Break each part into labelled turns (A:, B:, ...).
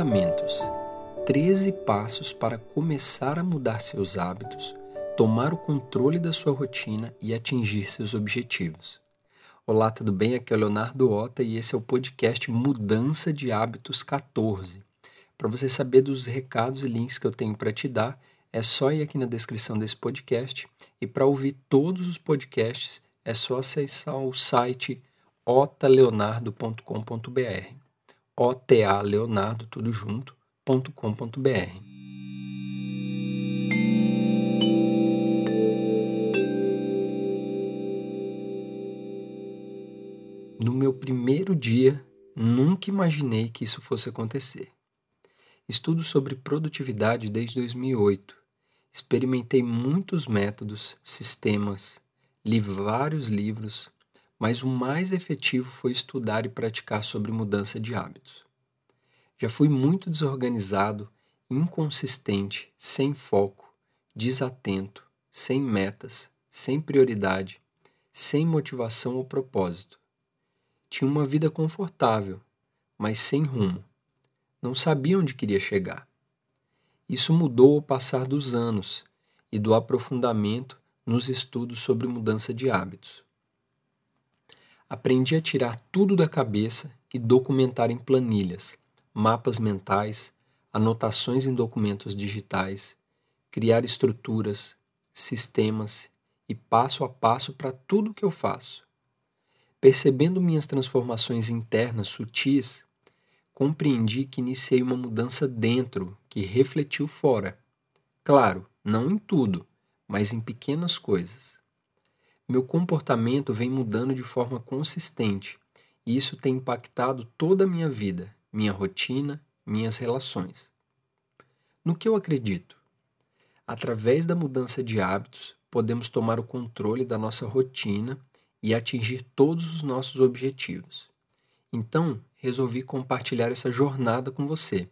A: Fundamentos: 13 passos para começar a mudar seus hábitos, tomar o controle da sua rotina e atingir seus objetivos. Olá, tudo bem? Aqui é o Leonardo Ota e esse é o podcast Mudança de Hábitos 14. Para você saber dos recados e links que eu tenho para te dar, é só ir aqui na descrição desse podcast e para ouvir todos os podcasts é só acessar o site otaleonardo.com.br otaleonardo, tudo junto. No meu primeiro dia, nunca imaginei que isso fosse acontecer. Estudo sobre produtividade desde 2008. Experimentei muitos métodos, sistemas, li vários livros, mas o mais efetivo foi estudar e praticar sobre mudança de hábitos. Já fui muito desorganizado, inconsistente, sem foco, desatento, sem metas, sem prioridade, sem motivação ou propósito. Tinha uma vida confortável, mas sem rumo. Não sabia onde queria chegar. Isso mudou ao passar dos anos e do aprofundamento nos estudos sobre mudança de hábitos. Aprendi a tirar tudo da cabeça e documentar em planilhas, mapas mentais, anotações em documentos digitais, criar estruturas, sistemas e passo a passo para tudo que eu faço. Percebendo minhas transformações internas sutis, compreendi que iniciei uma mudança dentro que refletiu fora. Claro, não em tudo, mas em pequenas coisas. Meu comportamento vem mudando de forma consistente e isso tem impactado toda a minha vida, minha rotina, minhas relações. No que eu acredito? Através da mudança de hábitos, podemos tomar o controle da nossa rotina e atingir todos os nossos objetivos. Então, resolvi compartilhar essa jornada com você.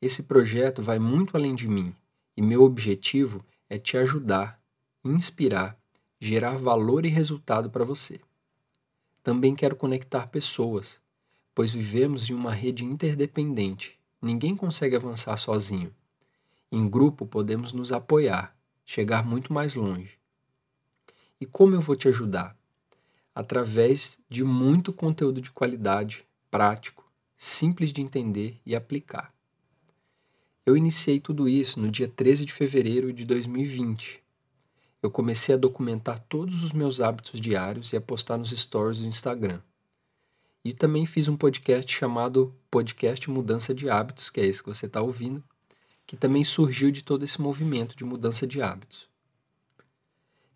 A: Esse projeto vai muito além de mim e meu objetivo é te ajudar, inspirar gerar valor e resultado para você. Também quero conectar pessoas, pois vivemos em uma rede interdependente. Ninguém consegue avançar sozinho. Em grupo podemos nos apoiar, chegar muito mais longe. E como eu vou te ajudar? Através de muito conteúdo de qualidade, prático, simples de entender e aplicar. Eu iniciei tudo isso no dia 13 de fevereiro de 2020, eu comecei a documentar todos os meus hábitos diários e a postar nos stories do Instagram. E também fiz um podcast chamado Podcast Mudança de Hábitos, que é esse que você está ouvindo, que também surgiu de todo esse movimento de mudança de hábitos.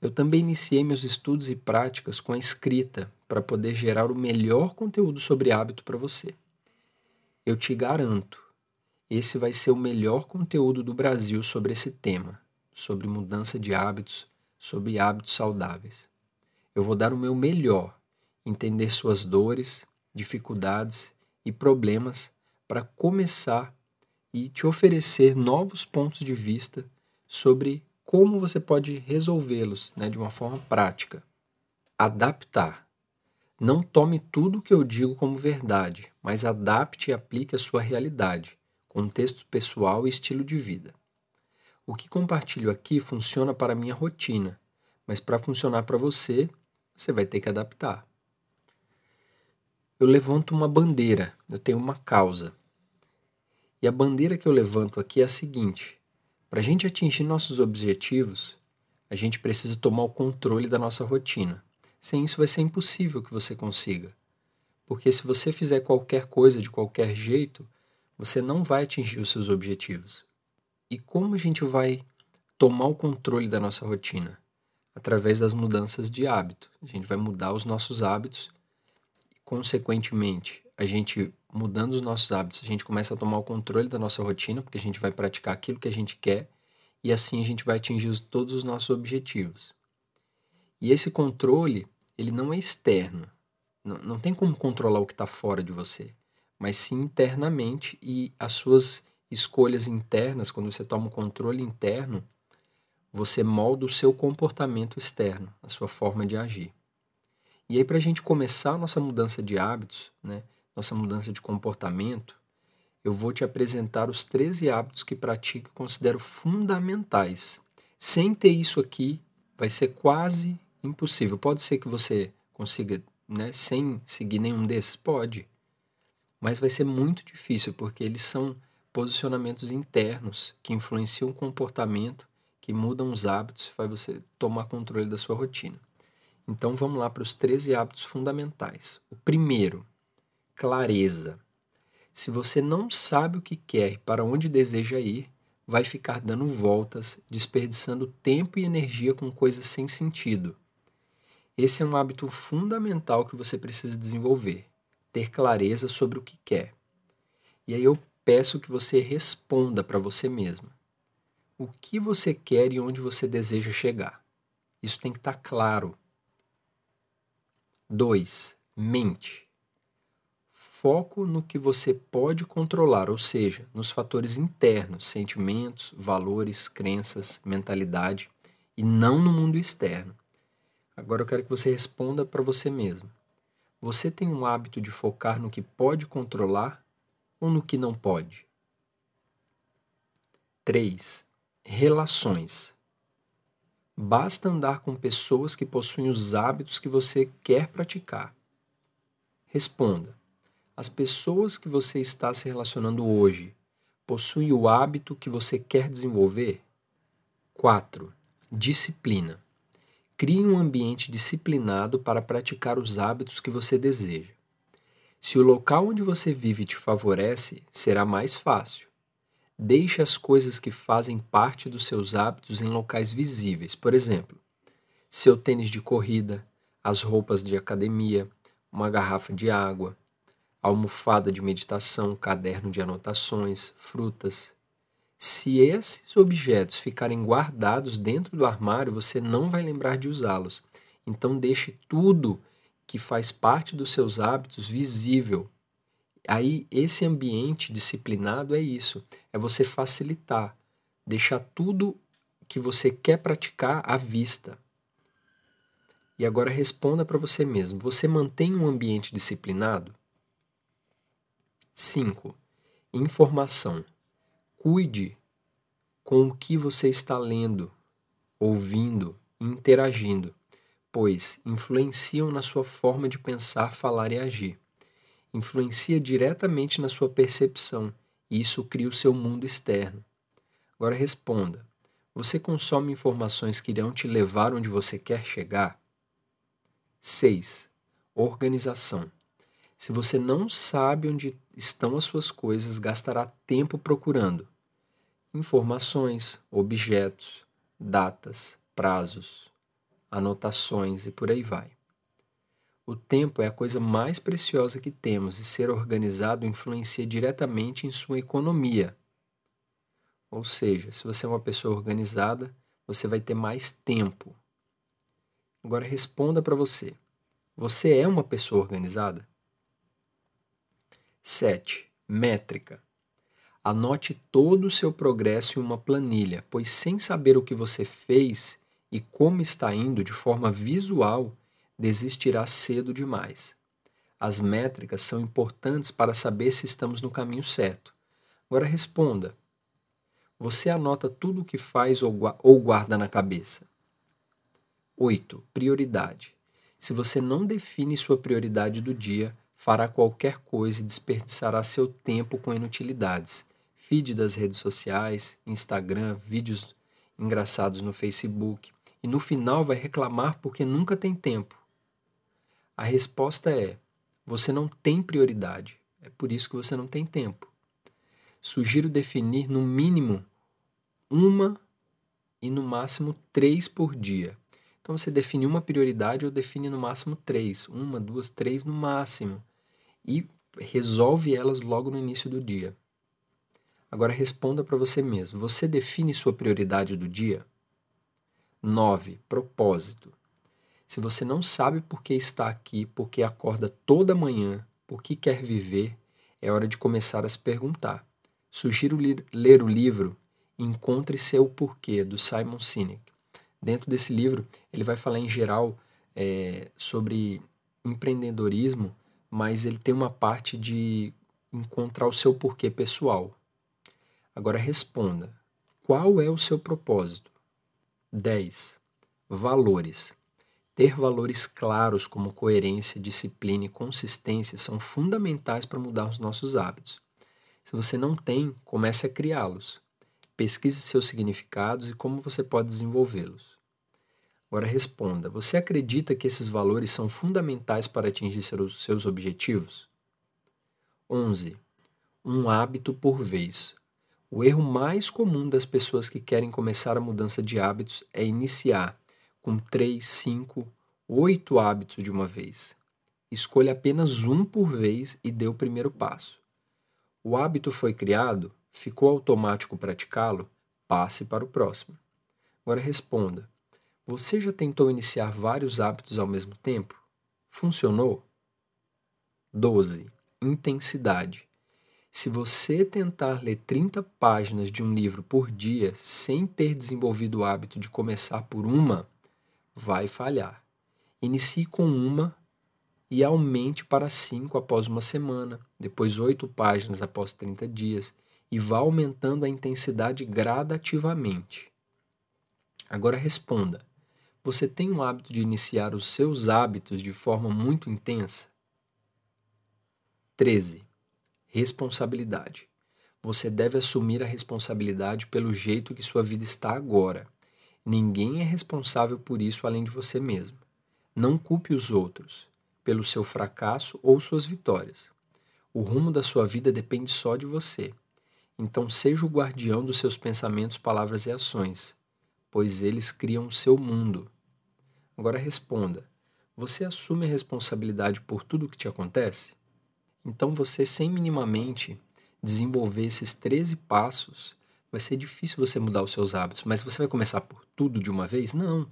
A: Eu também iniciei meus estudos e práticas com a escrita para poder gerar o melhor conteúdo sobre hábito para você. Eu te garanto, esse vai ser o melhor conteúdo do Brasil sobre esse tema, sobre mudança de hábitos, sobre hábitos saudáveis. Eu vou dar o meu melhor, entender suas dores, dificuldades e problemas para começar e te oferecer novos pontos de vista sobre como você pode resolvê-los né, de uma forma prática. Adaptar. Não tome tudo o que eu digo como verdade, mas adapte e aplique a sua realidade, contexto pessoal e estilo de vida. O que compartilho aqui funciona para a minha rotina, mas para funcionar para você, você vai ter que adaptar. Eu levanto uma bandeira, eu tenho uma causa. E a bandeira que eu levanto aqui é a seguinte: para a gente atingir nossos objetivos, a gente precisa tomar o controle da nossa rotina. Sem isso, vai ser impossível que você consiga. Porque se você fizer qualquer coisa de qualquer jeito, você não vai atingir os seus objetivos. E como a gente vai tomar o controle da nossa rotina? Através das mudanças de hábito. A gente vai mudar os nossos hábitos e, consequentemente, a gente mudando os nossos hábitos, a gente começa a tomar o controle da nossa rotina, porque a gente vai praticar aquilo que a gente quer e assim a gente vai atingir todos os nossos objetivos. E esse controle, ele não é externo. Não, não tem como controlar o que está fora de você, mas sim internamente e as suas escolhas internas, quando você toma o controle interno, você molda o seu comportamento externo, a sua forma de agir. E aí, para a gente começar a nossa mudança de hábitos, né, nossa mudança de comportamento, eu vou te apresentar os 13 hábitos que pratico e considero fundamentais. Sem ter isso aqui, vai ser quase impossível. Pode ser que você consiga, né, sem seguir nenhum desses? Pode. Mas vai ser muito difícil, porque eles são posicionamentos internos que influenciam o comportamento, que mudam os hábitos, faz você tomar controle da sua rotina. Então vamos lá para os 13 hábitos fundamentais. O primeiro, clareza. Se você não sabe o que quer e para onde deseja ir, vai ficar dando voltas, desperdiçando tempo e energia com coisas sem sentido. Esse é um hábito fundamental que você precisa desenvolver, ter clareza sobre o que quer. E aí eu peço que você responda para você mesmo. O que você quer e onde você deseja chegar? Isso tem que estar tá claro. 2. Mente. Foco no que você pode controlar, ou seja, nos fatores internos, sentimentos, valores, crenças, mentalidade, e não no mundo externo. Agora eu quero que você responda para você mesmo. Você tem um hábito de focar no que pode controlar ou no que não pode? 3. Relações. Basta andar com pessoas que possuem os hábitos que você quer praticar. Responda: as pessoas que você está se relacionando hoje possuem o hábito que você quer desenvolver? 4. Disciplina. Crie um ambiente disciplinado para praticar os hábitos que você deseja. Se o local onde você vive te favorece, será mais fácil. Deixe as coisas que fazem parte dos seus hábitos em locais visíveis, por exemplo, seu tênis de corrida, as roupas de academia, uma garrafa de água, almofada de meditação, caderno de anotações, frutas, se esses objetos ficarem guardados dentro do armário, você não vai lembrar de usá-los. Então, deixe tudo que faz parte dos seus hábitos visível. Aí, esse ambiente disciplinado é isso: é você facilitar, deixar tudo que você quer praticar à vista. E agora responda para você mesmo: você mantém um ambiente disciplinado? 5. Informação. Cuide com o que você está lendo, ouvindo interagindo, pois influenciam na sua forma de pensar, falar e agir. Influencia diretamente na sua percepção e isso cria o seu mundo externo. Agora responda: você consome informações que irão te levar onde você quer chegar? 6. Organização. Se você não sabe onde estão as suas coisas, gastará tempo procurando informações, objetos, datas, prazos, anotações e por aí vai. O tempo é a coisa mais preciosa que temos e ser organizado influencia diretamente em sua economia. Ou seja, se você é uma pessoa organizada, você vai ter mais tempo. Agora responda para você. Você é uma pessoa organizada? 7. Métrica. Anote todo o seu progresso em uma planilha, pois sem saber o que você fez e como está indo de forma visual, desistirá cedo demais. As métricas são importantes para saber se estamos no caminho certo. Agora responda: você anota tudo o que faz ou guarda na cabeça? 8. Prioridade. Se você não define sua prioridade do dia, fará qualquer coisa e desperdiçará seu tempo com inutilidades. Feed das redes sociais, Instagram, vídeos engraçados no Facebook e no final vai reclamar porque nunca tem tempo. A resposta é: você não tem prioridade, é por isso que você não tem tempo. Sugiro definir no mínimo uma e no máximo três por dia. Então você define uma prioridade ou define no máximo três, uma, duas, três no máximo e resolve elas logo no início do dia. Agora responda para você mesmo: você define sua prioridade do dia? 9. Propósito. Se você não sabe por que está aqui, por que acorda toda manhã, por que quer viver, é hora de começar a se perguntar. Sugiro ler o livro Encontre Seu Porquê, do Simon Sinek. Dentro desse livro, ele vai falar em geral é, sobre empreendedorismo mas ele tem uma parte de encontrar o seu porquê pessoal. Agora responda: qual é o seu propósito? 10. Valores. Ter valores claros como coerência, disciplina e consistência são fundamentais para mudar os nossos hábitos. Se você não tem, comece a criá-los. Pesquise seus significados e como você pode desenvolvê-los. Agora responda: você acredita que esses valores são fundamentais para atingir seus objetivos? 11. Um hábito por vez. O erro mais comum das pessoas que querem começar a mudança de hábitos é iniciar com 3, 5, 8 hábitos de uma vez. Escolha apenas um por vez e dê o primeiro passo. O hábito foi criado, ficou automático praticá-lo, passe para o próximo. Agora responda: você já tentou iniciar vários hábitos ao mesmo tempo? Funcionou? 12. Intensidade. Se você tentar ler 30 páginas de um livro por dia sem ter desenvolvido o hábito de começar por uma, vai falhar. Inicie com uma e aumente para 5 após uma semana, depois 8 páginas após 30 dias e vá aumentando a intensidade gradativamente. Agora responda: você tem o hábito de iniciar os seus hábitos de forma muito intensa? 13. Responsabilidade. Você deve assumir a responsabilidade pelo jeito que sua vida está agora. Ninguém é responsável por isso além de você mesmo. Não culpe os outros pelo seu fracasso ou suas vitórias. O rumo da sua vida depende só de você. Então seja o guardião dos seus pensamentos, palavras e ações, pois eles criam o seu mundo. Agora responda: você assume a responsabilidade por tudo o que te acontece? Então você, sem minimamente desenvolver esses 13 passos, vai ser difícil você mudar os seus hábitos, mas você vai começar por tudo de uma vez? Não.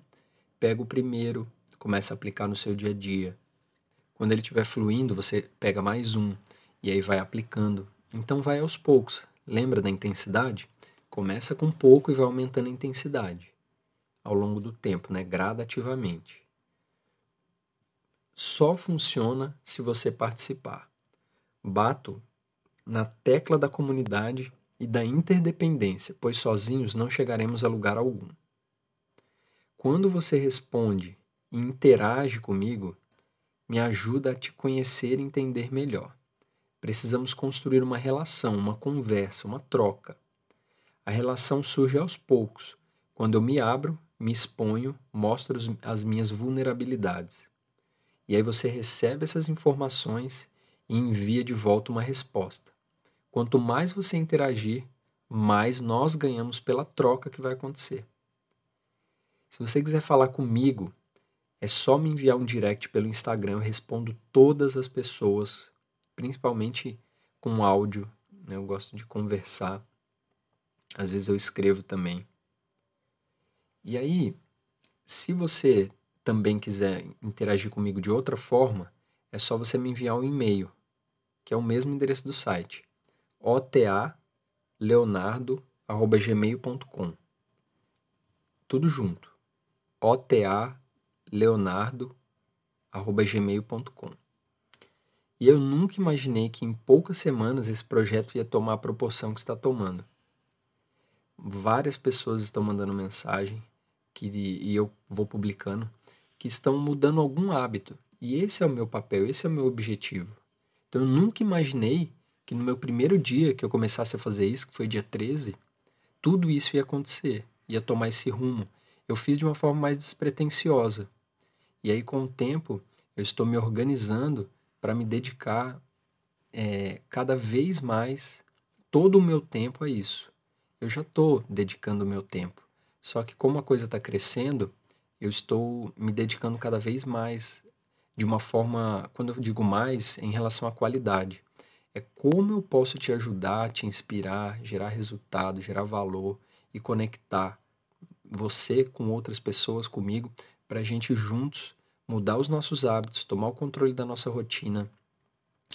A: Pega o primeiro, começa a aplicar no seu dia a dia. Quando ele estiver fluindo, você pega mais um e aí vai aplicando. Então vai aos poucos. Lembra da intensidade? Começa com pouco e vai aumentando a intensidade ao longo do tempo, né? gradativamente. Só funciona se você participar. Bato na tecla da comunidade e da interdependência, pois sozinhos não chegaremos a lugar algum. Quando você responde e interage comigo, me ajuda a te conhecer e entender melhor. Precisamos construir uma relação, uma conversa, uma troca. A relação surge aos poucos, quando eu me abro, me exponho, mostro as minhas vulnerabilidades. E aí você recebe essas informações e envia de volta uma resposta. Quanto mais você interagir, mais nós ganhamos pela troca que vai acontecer. Se você quiser falar comigo, é só me enviar um direct pelo Instagram, eu respondo todas as pessoas, principalmente com áudio, né? eu gosto de conversar. Às vezes eu escrevo também. E aí, se você também quiser interagir comigo de outra forma, é só você me enviar um e-mail, que é o mesmo endereço do site, otaleonardo.gmail.com. Tudo junto. OTA leonardo.gmail.com. E eu nunca imaginei que em poucas semanas esse projeto ia tomar a proporção que está tomando. Várias pessoas estão mandando mensagem que, e eu vou publicando que estão mudando algum hábito. E esse é o meu papel, esse é o meu objetivo. Então eu nunca imaginei que no meu primeiro dia que eu começasse a fazer isso, que foi dia 13, tudo isso ia acontecer, ia tomar esse rumo. Eu fiz de uma forma mais despretensiosa. E aí, com o tempo, eu estou me organizando para me dedicar é, cada vez mais todo o meu tempo a isso. Eu já estou dedicando o meu tempo. Só que, como a coisa está crescendo, eu estou me dedicando cada vez mais de uma forma, quando eu digo mais, em relação à qualidade. É como eu posso te ajudar, te inspirar, gerar resultado, gerar valor e conectar você com outras pessoas, comigo, para a gente juntos mudar os nossos hábitos, tomar o controle da nossa rotina,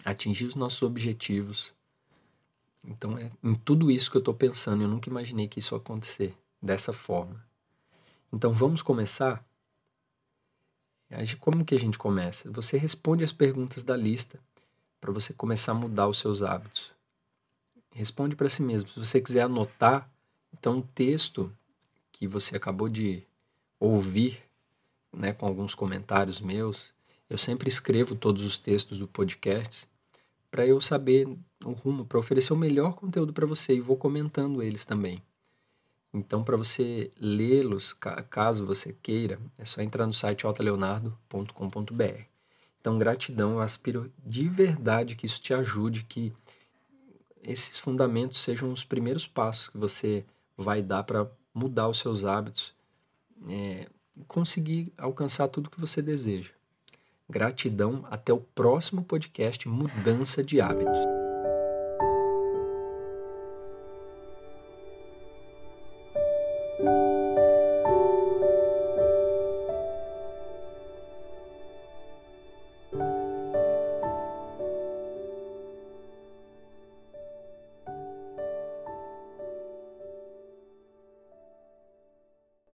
A: atingir os nossos objetivos. Então é em tudo isso que eu estou pensando. Eu nunca imaginei que isso ia acontecer dessa forma. Então vamos começar? Como que a gente começa? Você responde as perguntas da lista para você começar a mudar os seus hábitos? Responde para si mesmo. Se você quiser anotar, então o texto que você acabou de ouvir, né, com alguns comentários meus, eu sempre escrevo todos os textos do podcast para eu saber o rumo, para oferecer o melhor conteúdo para você e vou comentando eles também. Então, para você lê-los, caso você queira, é só entrar no site altaleonardo.com.br. Então, gratidão, eu aspiro de verdade que isso te ajude, que esses fundamentos sejam os primeiros passos que você vai dar para mudar os seus hábitos é, conseguir alcançar tudo que você deseja. Gratidão, até o próximo podcast Mudança de Hábitos.